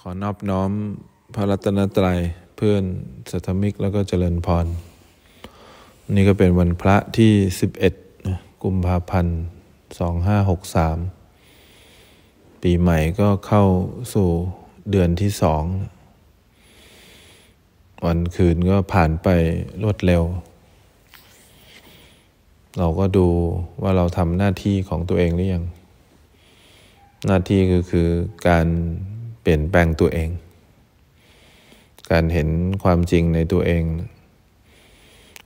ขอนอบน้อมพระรัตนตรัยเพื่อนสัทมิกแล้วก็เจริญพร นี่ก็เป็นวันพระที่ 11 กุมภาพันธ์ 2563 ปีใหม่ก็เข้าสู่เดือนที่สองวันคืนก็ผ่านไปรวดเร็ว เราก็ดูว่าเราทำหน้าที่ของตัวเองหรือยัง หน้าที่ก็คือการ ลี่ยนแปลงตัวเอง การเห็นความจริงในตัวเอง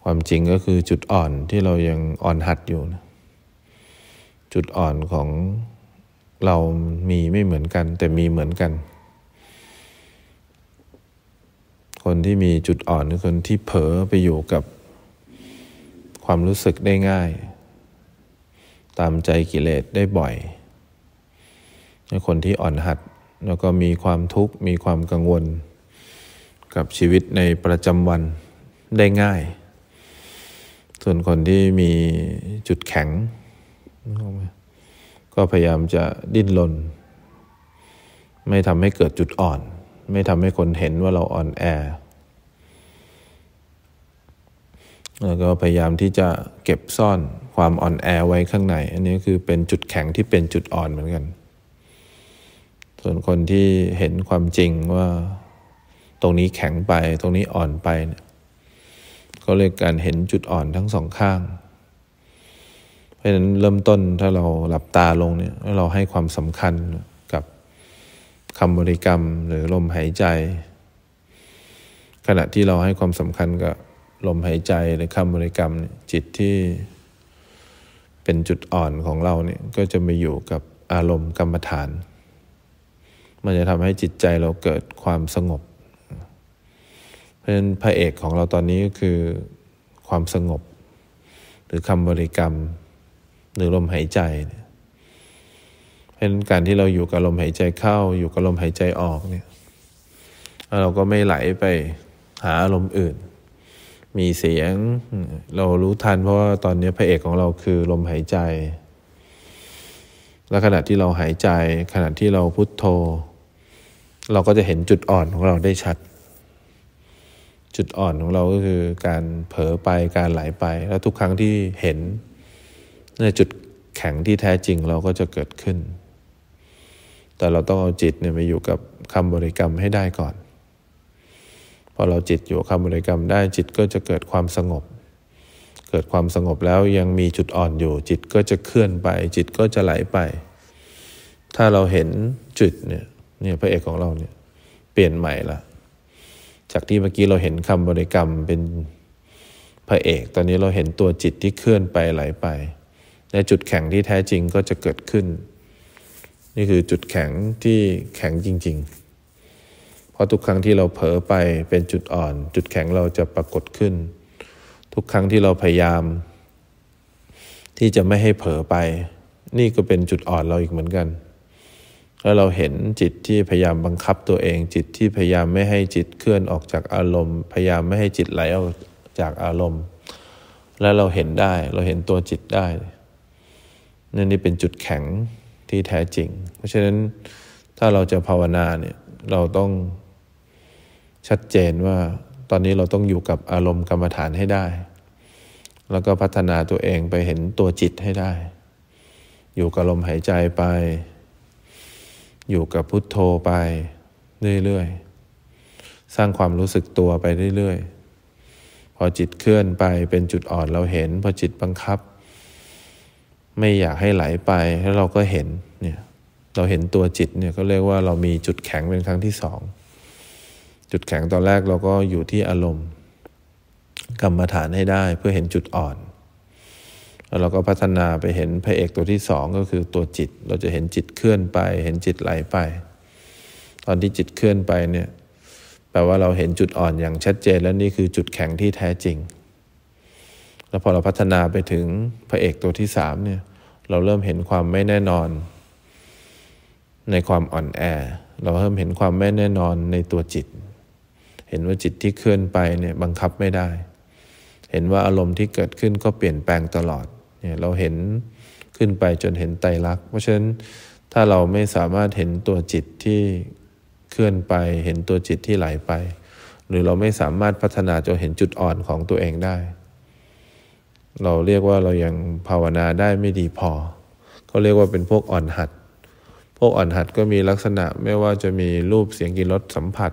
ความจริงก็คือจุดอ่อนที่เรายังอ่อนหัดอยู่นะจุดอ่อนของเรามีไม่เหมือนกัน แต่มีเหมือนกัน คนที่มีจุดอ่อนคือคนที่เผลอไปอยู่กับความรู้สึกได้ง่าย ตามใจกิเลสได้บ่อยคนที่อ่อนหัด แล้วก็มีความทุกข์มีความกังวล กับชีวิตในประจำวันได้ง่าย ส่วนคนที่มีจุดแข็ง ก็พยายามจะดิ้นรนไม่ทำให้เกิดจุดอ่อน ไม่ทำให้คนเห็นว่าเราอ่อนแอ แล้วก็พยายามที่จะเก็บซ่อนความอ่อนแอไว้ข้างใน อันนี้คือเป็นจุดแข็งที่เป็นจุดอ่อนเหมือนกัน ส่วนคนที่เห็นความจริงว่าตรงนี้แข็งไปตรงนี้อ่อนไปเนี่ยก็เรียกการเห็นจุดอ่อนทั้งสองข้าง เพราะฉะนั้นเริ่มต้นถ้าเราหลับตาลงเนี่ยเราให้ความสำคัญกับคำบริกรรมหรือลมหายใจ ขณะที่เราให้ความสำคัญกับลมหายใจหรือคำบริกรรมจิตที่เป็นจุดอ่อนของเราเนี่ยก็จะมาอยู่กับอารมณ์กรรมฐาน มันจะทำให้จิตใจเราเกิดความสงบ เพราะฉะนั้นพระเอกของเราตอนนี้ก็คือความสงบ หรือคำบริกรรม หรือลมหายใจเพราะฉะนั้นการที่เราอยู่กับลมหายใจเข้า อยู่กับลมหายใจออกเนี่ยเราก็ไม่ไหลไปหาอารมณ์อื่น มีเสียงเรารู้ทัน เพราะว่าตอนนี้พระเอกของเราคือลมหายใจ และขณะที่เราหายใจ ขณะที่เราพุโทโธ เราก็จะเห็นจุดอ่อนของเราได้ชัด จุดอ่อนของเราก็คือการเผลอไปการไหลไป แล้วทุกครั้งที่เห็นในจุดแข็งที่แท้จริงเราก็จะเกิดขึ้น แต่เราต้องเอาจิตเนี่ยมาอยู่กับคำบริกรรมให้ได้ก่อน พอเราจิตอยู่คำบริกรรมได้จิตก็จะเกิดความสงบ เกิดความสงบแล้วยังมีจุดอ่อนอยู่ จิตก็จะเคลื่อนไป จิตก็จะไหลไป ถ้าเราเห็นจุดเนี่ย เนี่ยพระเอกของเราเนี่ยเปลี่ยนใหม่ละจากที่เมื่อกี้เราเห็นคำบริกรรมเป็นพระเอก ตอนนี้เราเห็นตัวจิตที่เคลื่อนไปไหลไปในจุดแข็งที่แท้จริงก็จะเกิดขึ้น นี่คือจุดแข็งที่แข็งจริง ๆ เพราะทุกครั้งที่เราเผลอไปเป็นจุดอ่อน จุดแข็งเราจะปรากฏขึ้น ทุกครั้งที่เราพยายาม ที่จะไม่ให้เผลอไป นี่ก็เป็นจุดอ่อนเราอีกเหมือนกัน แล้วเราเห็นจิตที่พยายามบังคับตัวเอง จิตที่พยายามไม่ให้จิตเคลื่อนออกจากอารมณ์ พยายามไม่ให้จิตไหลออกจากอารมณ์ แล้วเราเห็นได้เราเห็นตัวจิตได้นั่นนี่เป็นจุดแข็งที่แท้จริง เพราะฉะนั้นถ้าเราจะภาวนาเนี่ยเราต้องชัดเจนว่าตอนนี้เราต้องอยู่กับอารมณ์กรรมฐานให้ได้ แล้วก็พัฒนาตัวเองไปเห็นตัวจิตให้ได้ อยู่กับลมหายใจไป อยู่กับพุทโธไปเรื่อยๆ สร้างความรู้สึกตัวไปเรื่อยๆ พอจิตเคลื่อนไปเป็นจุดอ่อนเราเห็น พอจิตบังคับ ไม่อยากให้ไหลไปแล้วเราก็เห็นเนี่ยเราเห็นตัวจิตเนี่ยก็เรียกว่าเรามีจุดแข็งเป็นครั้งที่สองจุดแข็งตอนแรกเราก็อยู่ที่อารมณ์ กรรมฐานให้ได้เพื่อเห็นจุดอ่อน แล้วเราก็พัฒนาไปเห็นพระเอกตัวที่สองก็คือตัวจิต เราจะเห็นจิตเคลื่อนไป เห็นจิตไหลไป ตอนที่จิตเคลื่อนไปเนี่ยแปลว่าเราเห็นจุดอ่อนอย่างชัดเจน แล้วนี่คือจุดแข็งที่แท้จริง แล้วพอเราพัฒนาไปถึงพระเอกตัวที่สามเนี่ยเราเริ่มเห็นความไม่แน่นอน ในความอ่อนแอ เราเริ่มเห็นความไม่แน่นอนในตัวจิต เห็นว่าจิตที่เคลื่อนไปเนี่ยบังคับไม่ได้ เห็นว่าอารมณ์ที่เกิดขึ้นก็เปลี่ยนแปลงตลอด เนี่ยเราเห็นขึ้นไปจนเห็นไตรลักษณ์เพราะฉะนั้นถ้าเราไม่สามารถเห็นตัวจิตที่เคลื่อนไป เห็นตัวจิตที่ไหลไป หรือเราไม่สามารถพัฒนาจนเห็นจุดอ่อนของตัวเองได้ เราเรียกว่าเรายังภาวนาได้ไม่ดีพอเขาเรียกว่าเป็นพวกอ่อนหัด พวกอ่อนหัดก็มีลักษณะไม่ว่าจะมีรูปเสียงกินรสสัมผัส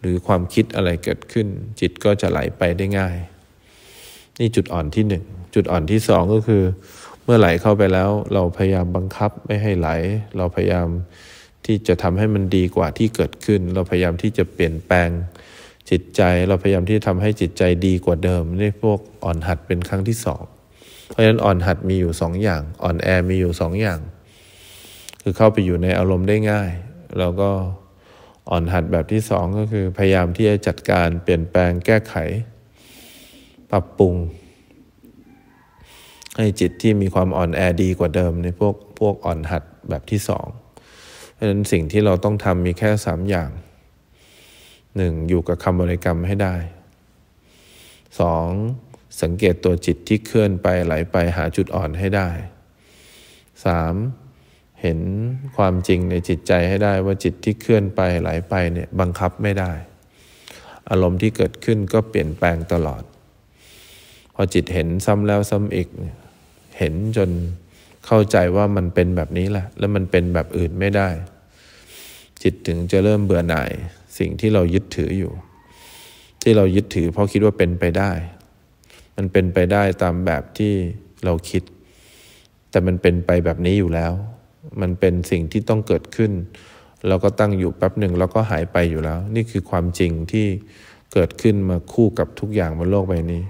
หรือความคิดอะไรเกิดขึ้น จิตก็จะไหลไปได้ง่าย นี่จุดอ่อนที่หนึ่งจุดอ่อนที่สองก็คือ เมื่อไหลเข้าไปแล้ว เราพยายามบังคับไม่ให้ไหล เราพยายามที่จะทำให้มันดีกว่าที่เกิดขึ้น เราพยายามที่จะเปลี่ยนแปลงจิตใจ เราพยายามที่จะทำให้จิตใจดีกว่าเดิมนี่พวกอ่อนหัดเป็นครั้งที่สองเพราะฉะนั้นอ่อนหัดมีอยู่สองอย่างอ่อนแอมีอยู่สองอย่าง คือเข้าไปอยู่ในอารมณ์ได้ง่าย แล้วก็อ่อนหัดแบบที่สองก็คือพยายามที่จะจัดการเปลี่ยนแปลงแก้ไข ปรับปรุง ให้จิตที่มีความอ่อนแอดีกว่าเดิมในพวกพวกอ่อนหัดแบบที่สองเพราะฉะนั้นสิ่งที่เราต้องทำมีแค่สามอย่างหนึ่งอยู่กับคำบริกรรมให้ได้สองสังเกตตัวจิตที่เคลื่อนไปไหลไปหาจุดอ่อนให้ได้สามเห็นความจริงในจิตใจให้ได้ว่าจิตที่เคลื่อนไปไหลไปเนี่ยบังคับไม่ได้ อารมณ์ที่เกิดขึ้นก็เปลี่ยนแปลงตลอด พอจิตเห็นซ้ำแล้วซ้ำอีก เห็นจนเข้าใจว่ามันเป็นแบบนี้แหละ แล้วมันเป็นแบบอื่นไม่ได้ จิตถึงจะเริ่มเบื่อหน่ายสิ่งที่เรายึดถืออยู่ ที่เรายึดถือเพราะคิดว่าเป็นไปได้ มันเป็นไปได้ตามแบบที่เราคิด แต่มันเป็นไปแบบนี้อยู่แล้ว มันเป็นสิ่งที่ต้องเกิดขึ้น เราก็ตั้งอยู่แป๊บหนึ่งแล้วก็หายไปอยู่แล้ว นี่คือความจริงที่เกิดขึ้นมาคู่กับทุกอย่างบนโลกใบนี้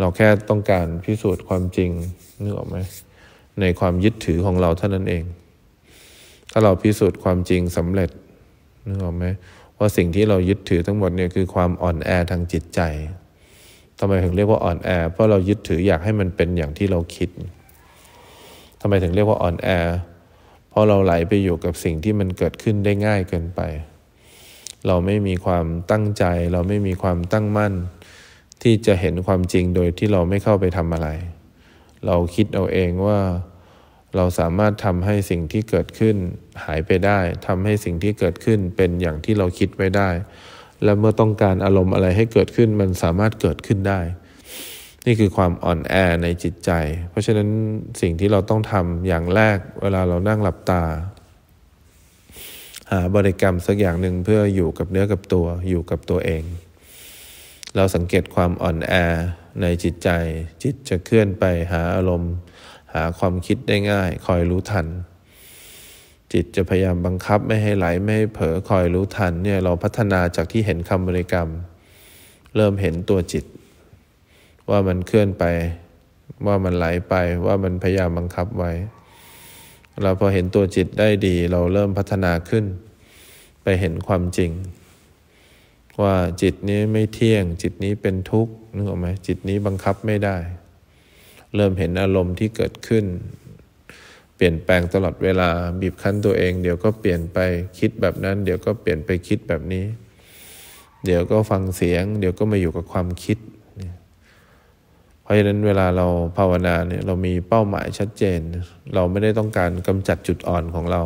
เราแค่ต้องการพิสูจน์ความจริงนึกออกไหมในความยึดถือของเราเท่านั้นเอง ถ้าเราพิสูจน์ความจริงสำเร็จนึกออกไหมว่าสิ่งที่เรายึดถือทั้งหมดเนี่ยคือความอ่อนแอทางจิตใจทำไมถึงเรียกว่าอ่อนแอ เพราะเรายึดถืออยากให้มันเป็นอย่างที่เราคิดทำไมถึงเรียกว่าอ่อนแอ เพราะเราไหลไปอยู่กับสิ่งที่มันเกิดขึ้นได้ง่ายเกินไป เราไม่มีความตั้งใจ เราไม่มีความตั้งมั่น ที่จะเห็นความจริงโดยที่เราไม่เข้าไปทำอะไร เราคิดเอาเองว่าเราสามารถทำให้สิ่งที่เกิดขึ้นหายไปได้ทำให้สิ่งที่เกิดขึ้นเป็นอย่างที่เราคิดไว้ได้ และเมื่อต้องการอารมณ์อะไรให้เกิดขึ้นมันสามารถเกิดขึ้นได้ นี่คือความอ่อนแอในจิตใจ เพราะฉะนั้นสิ่งที่เราต้องทำอย่างแรกเวลาเรานั่งหลับตา หาบริกรรมสักอย่างหนึ่งเพื่ออยู่กับเนื้อกับตัวอยู่กับตัวเอง เราสังเกตความอ่อนแอในจิตใจ จิตจะเคลื่อนไปหาอารมณ์ หาความคิดได้ง่าย คอยรู้ทัน จิตจะพยายามบังคับไม่ให้ไหลไม่ให้เผลอคอยรู้ทันเนี่ยเราพัฒนาจากที่เห็นคำบริกรรม เริ่มเห็นตัวจิต ว่ามันเคลื่อนไป ว่ามันไหลไปว่ามันพยายามบังคับไว้ เราพอเห็นตัวจิตได้ดี เราเริ่มพัฒนาขึ้น ไปเห็นความจริง ว่าจิตนี้ไม่เที่ยง จิตนี้เป็นทุกข์นึกออกไหมจิตนี้บังคับไม่ได้ เริ่มเห็นอารมณ์ที่เกิดขึ้น เปลี่ยนแปลงตลอดเวลาบีบคั้นตัวเอง เดี๋ยวก็เปลี่ยนไปคิดแบบนั้น เดี๋ยวก็เปลี่ยนไปคิดแบบนี้ เดี๋ยวก็ฟังเสียง เดี๋ยวก็มาอยู่กับความคิดเพราะฉะนั้นเวลาเราภาวนาเนี่ยเรามีเป้าหมายชัดเจน เราไม่ได้ต้องการกำจัดจุดอ่อนของเรา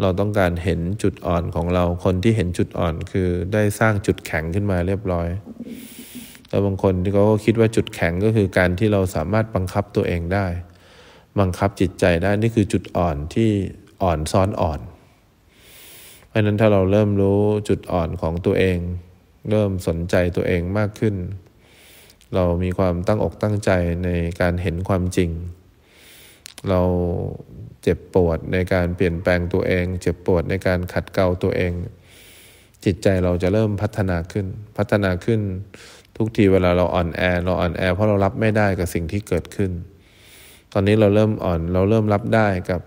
เราต้องการเห็นจุดอ่อนของเรา คนที่เห็นจุดอ่อนคือได้สร้างจุดแข็งขึ้นมาเรียบร้อยแต่บางคนที่เขาก็คิดว่าจุดแข็งก็คือการที่เราสามารถบังคับตัวเองได้ บังคับจิตใจได้นี่คือจุดอ่อนที่อ่อนซ้อนอ่อน เพราะนั้นถ้าเราเริ่มรู้จุดอ่อนของตัวเอง เริ่มสนใจตัวเองมากขึ้น เรามีความตั้งอกตั้งใจในการเห็นความจริง เรา เจ็บปวดในการเปลี่ยนแปลงตัวเอง เจ็บปวดในการขัดเกลาตัวเอง จิตใจเราจะเริ่มพัฒนาขึ้น พัฒนาขึ้นทุกทีเวลาเราอ่อนแอเราอ่อนแอเพราะเรารับไม่ได้กับสิ่งที่เกิดขึ้น ตอนนี้เราเริ่มอ่อนเราเริ่มรับได้กับ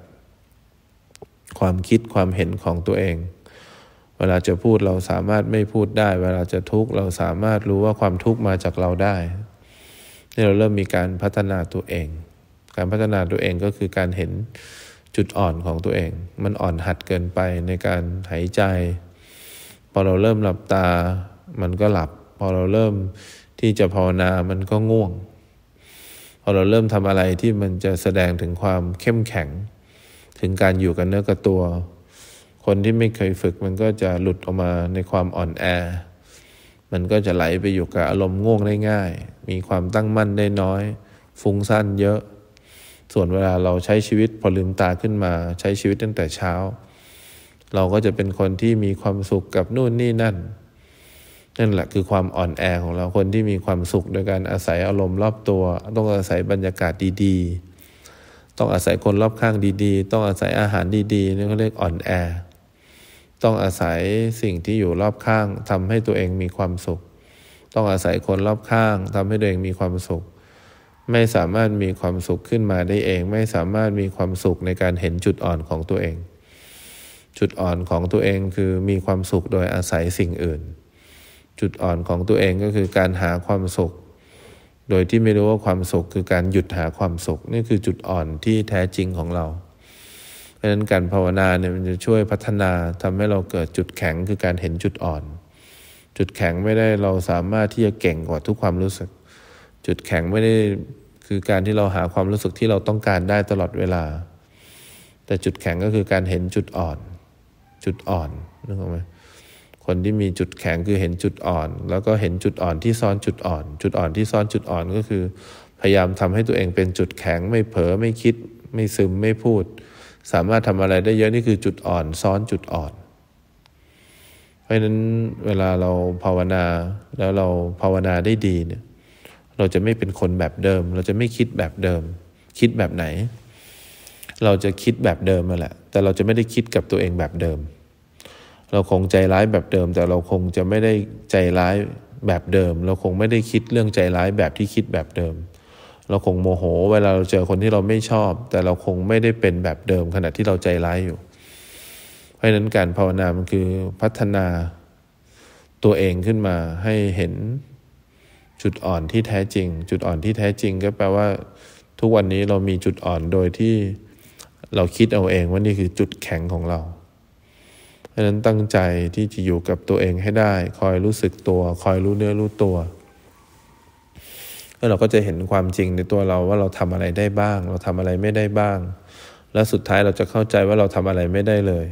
ความคิดความเห็นของตัวเอง เวลาจะพูดเราสามารถไม่พูดได้ เวลาจะทุกข์เราสามารถรู้ว่าความทุกข์มาจากเราได้นี่เราเริ่มมีการพัฒนาตัวเอง การพัฒนาตัวเองก็คือการเห็น จุดอ่อนของตัวเอง มันอ่อนหัดเกินไปในการหายใจ พอเราเริ่มหลับตา มันก็หลับ พอเราเริ่มที่จะภาวนา มันก็ง่วง พอเราเริ่มทำอะไรที่มันจะแสดงถึงความเข้มแข็ง ถึงการอยู่กันเนื้อกับตัว คนที่ไม่เคยฝึกมันก็จะหลุดออกมาในความอ่อนแอ มันก็จะไหลไปอยู่กับอารมณ์ง่วงได้ง่าย มีความตั้งมั่นได้น้อย ฟุ้งซ่านเยอะ ส่วนเวลาเราใช้ชีวิตพอลืมตาขึ้นมาใช้ชีวิตตั้งแต่เช้า เราก็จะเป็นคนที่มีความสุขกับนู่นนี่นั่นนั่นแหละคือความอ่อนแอของเราคนที่มีความสุขโดยการอาศัยอารมณ์รอบตัว ต้องอาศัยบรรยากาศดีๆ ต้องอาศัยคนรอบข้างดีๆ ต้องอาศัยอาหารดีๆนี่เขาเรียกอ่อนแอ ต้องอาศัยสิ่งที่อยู่รอบข้างทำให้ตัวเองมีความสุข ต้องอาศัยคนรอบข้างทำให้ตัวเองมีความสุข ไม่สามารถมีความสุขขึ้นมาได้เอง ไม่สามารถมีความสุขในการเห็นจุดอ่อนของตัวเอง จุดอ่อนของตัวเองคือมีความสุขโดยอาศัยสิ่งอื่น จุดอ่อนของตัวเองก็คือการหาความสุข โดยที่ไม่รู้ว่าความสุขคือการหยุดหาความสุข นี่คือจุดอ่อนที่แท้จริงของเรา เพราะฉะนั้นการภาวนาเนี่ยมันจะช่วยพัฒนาทำให้เราเกิดจุดแข็งคือการเห็นจุดอ่อน จุดแข็งไม่ได้เราสามารถที่จะเก่งกว่าทุกความรู้สึก จุดแข็งไม่ได้คือการที่เราหาความรู้สึกที่เราต้องการได้ตลอดเวลา แต่จุดแข็งก็คือการเห็นจุดอ่อน จุดอ่อนนึกออกไหมคนที่มีจุดแข็งคือเห็นจุดอ่อน แล้วก็เห็นจุดอ่อนที่ซ่อนจุดอ่อน จุดอ่อนที่ซ่อนจุดอ่อนก็คือ พยายามทำให้ตัวเองเป็นจุดแข็งไม่เผลอไม่คิด ไม่ซึมไม่พูด สามารถทำอะไรได้เยอะนี่คือจุดอ่อนซ้อนจุดอ่อน เพราะฉะนั้นเวลาเราภาวนาแล้วเราภาวนาได้ดีเนี่ย เราจะไม่เป็นคนแบบเดิม เราจะไม่คิดแบบเดิม คิดแบบไหน เราจะคิดแบบเดิมมาแหละ แต่เราจะไม่ได้คิดกับตัวเองแบบเดิม เราคงใจร้ายแบบเดิม แต่เราคงจะไม่ได้ใจร้ายแบบเดิม เราคงไม่ได้คิดเรื่องใจร้ายแบบที่คิดแบบเดิม เราคงโมโห เวลาเราเจอคนที่เราไม่ชอบ แต่เราคงไม่ได้เป็นแบบเดิมขณะที่เราใจร้ายอยู่ เพราะนั้นการภาวนามันคือพัฒนาตัวเองขึ้นมาให้เห็น จุดอ่อนที่แท้จริง จุดอ่อนที่แท้จริงก็แปลว่า ทุกวันนี้เรามีจุดอ่อนโดยที่เราคิดเอาเองว่านี่คือจุดแข็งของเราเพราะฉะนั้นตั้งใจที่จะอยู่กับตัวเองให้ได้ คอยรู้สึกตัว คอยรู้เนื้อรู้ตัวแล้วเราก็จะเห็นความจริงในตัวเราว่าเราทำอะไรได้บ้าง เราทำอะไรไม่ได้บ้าง แล้วสุดท้ายเราจะเข้าใจว่าเราทำอะไรไม่ได้เลย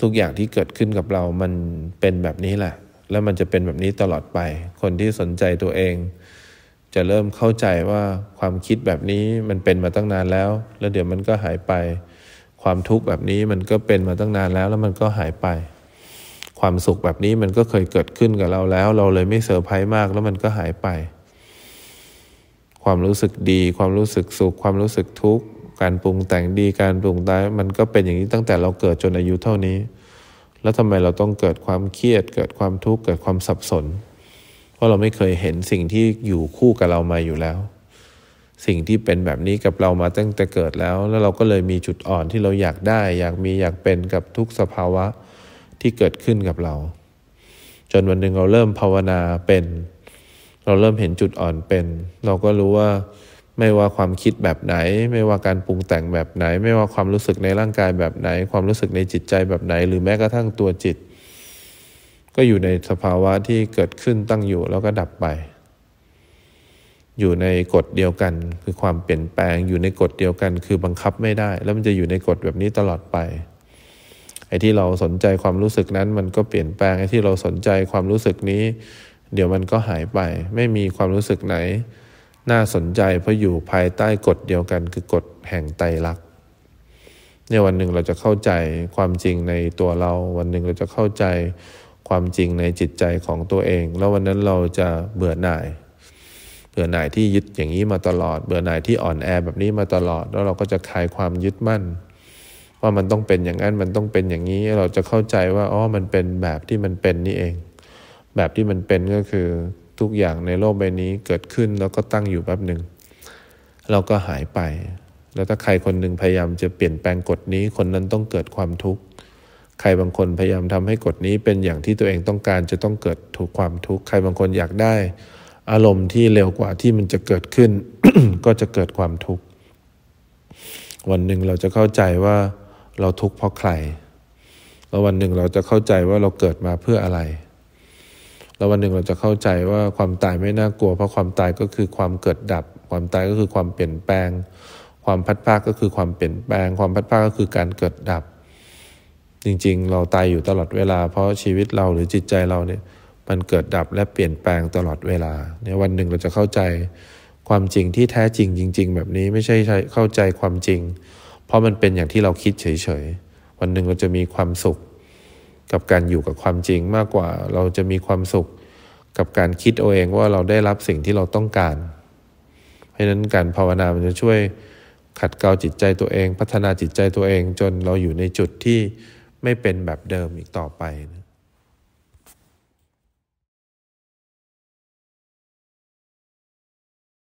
ทุกอย่างที่เกิดขึ้นกับเรามันเป็นแบบนี้แหละ แล้วมันจะเป็นแบบนี้ตลอดไป คนที่สนใจตัวเอง จะเริ่มเข้าใจว่าความคิดแบบนี้มันเป็นมาตั้งนานแล้ว แล้วเดี๋ยวมันก็หายไป ความทุกข์แบบนี้มันก็เป็นมาตั้งนานแล้วแล้วมันก็หายไป ความสุขแบบนี้มันก็เคยเกิดขึ้นกับเราแล้ว เราเลยไม่เซอร์ไพรส์มากแล้วมันก็หายไป ความรู้สึกดี ความรู้สึกสุข ความรู้สึกทุกข์การปรุงแต่งดีการปรุงได้มันก็เป็นอย่างนี้ตั้งแต่เราเกิดจนอายุเท่านี้ แล้วทำไมเราต้องเกิดความเครียด เกิดความทุกข์เกิดความสับสน เพราะเราไม่เคยเห็นสิ่งที่อยู่คู่กับเรามาอยู่แล้ว สิ่งที่เป็นแบบนี้กับเรามาตั้งแต่เกิดแล้ว แล้วเราก็เลยมีจุดอ่อนที่เราอยากได้ อยากมีอยากเป็นกับทุกสภาวะที่เกิดขึ้นกับเรา จนวันหนึ่งเราเริ่มภาวนาเป็น เราเริ่มเห็นจุดอ่อนเป็น เราก็รู้ว่า ไม่ว่าความคิดแบบไหน ไม่ว่าการปรุงแต่งแบบไหน ไม่ว่าความรู้สึกในร่างกายแบบไหน ความรู้สึกในจิตใจแบบไหน หรือแม้กระทั่งตัวจิต ก็อยู่ในสภาวะที่เกิดขึ้นตั้งอยู่แล้วก็ดับไป อยู่ในกฎเดียวกัน คือความเปลี่ยนแปลง อยู่ในกฎเดียวกัน คือบังคับไม่ได้ แล้วมันจะอยู่ในกฎแบบนี้ตลอดไปไอ้ที่เราสนใจความรู้สึกนั้น มันก็เปลี่ยนแปลงไอ้ที่เราสนใจความรู้สึกนี้ เดี๋ยวมันก็หายไป ไม่มีความรู้สึกไหน น่าสนใจเพราะอยู่ภายใต้กฎเดียวกันคือกฎแห่งไตรลักษณ์เนี่ยวันหนึ่งเราจะเข้าใจความจริงในตัวเรา วันหนึ่งเราจะเข้าใจความจริงในจิตใจของตัวเอง แล้ววันนั้นเราจะเบื่อหน่าย เบื่อหน่ายที่ยึดอย่างนี้มาตลอด เบื่อหน่ายที่อ่อนแอแบบนี้มาตลอด แล้วเราก็จะคลายความยึดมั่น ว่ามันต้องเป็นอย่างนั้นมันต้องเป็นอย่างนี้ เราจะเข้าใจว่าอ๋อมันเป็นแบบที่มันเป็นนี่เอง แบบที่มันเป็นก็คือ ทุกอย่างในโลกใบนี้เกิดขึ้นแล้วก็ตั้งอยู่แป๊บหนึ่งเราก็หายไป แล้วถ้าใครคนหนึ่งพยายามจะเปลี่ยนแปลงกฎนี้ คนนั้นต้องเกิดความทุกข์ ใครบางคนพยายามทำให้กฎนี้เป็นอย่างที่ตัวเองต้องการจะต้องเกิดถูกความทุกข์ ใครบางคนอยากได้ อารมณ์ที่เร็วกว่าที่มันจะเกิดขึ้น ก็จะเกิดความทุกข์ วันหนึ่งเราจะเข้าใจว่าเราทุกข์เพราะใคร แล้ววันหนึ่งเราจะเข้าใจว่าเราเกิดมาเพื่ออะไร แล้ววันหนึ่งเราจะเข้าใจว่าความตายไม่น่ากลัว เพราะความตายก็คือความเกิดดับ ความตายก็คือความเปลี่ยนแปลง ความพัดพาก็คือความเปลี่ยนแปลง ความพัดพาก็คือการเกิดดับ จริงๆ เราตายอยู่ตลอดเวลา เพราะชีวิตเราหรือจิตใจเราเนี่ยมันเกิดดับและเปลี่ยนแปลงตลอดเวลาเนี่ยวันหนึ่งเราจะเข้าใจความจริงที่แท้จริงจริง ๆ แบบนี้ไม่ใช่เข้าใจความจริง เพราะมันเป็นอย่างที่เราคิดเฉยๆวันหนึ่งเราจะมีความสุข กับการอยู่กับความจริงมากกว่าเราจะมีความสุขกับการคิดเอาเองว่าเราได้รับสิ่งที่เราต้องการ เพราะนั้นการภาวนามันจะช่วยขัดเกลาจิตใจตัวเอง พัฒนาจิตใจตัวเองจนเราอยู่ในจุดที่ไม่เป็นแบบเดิมอีกต่อไปนะ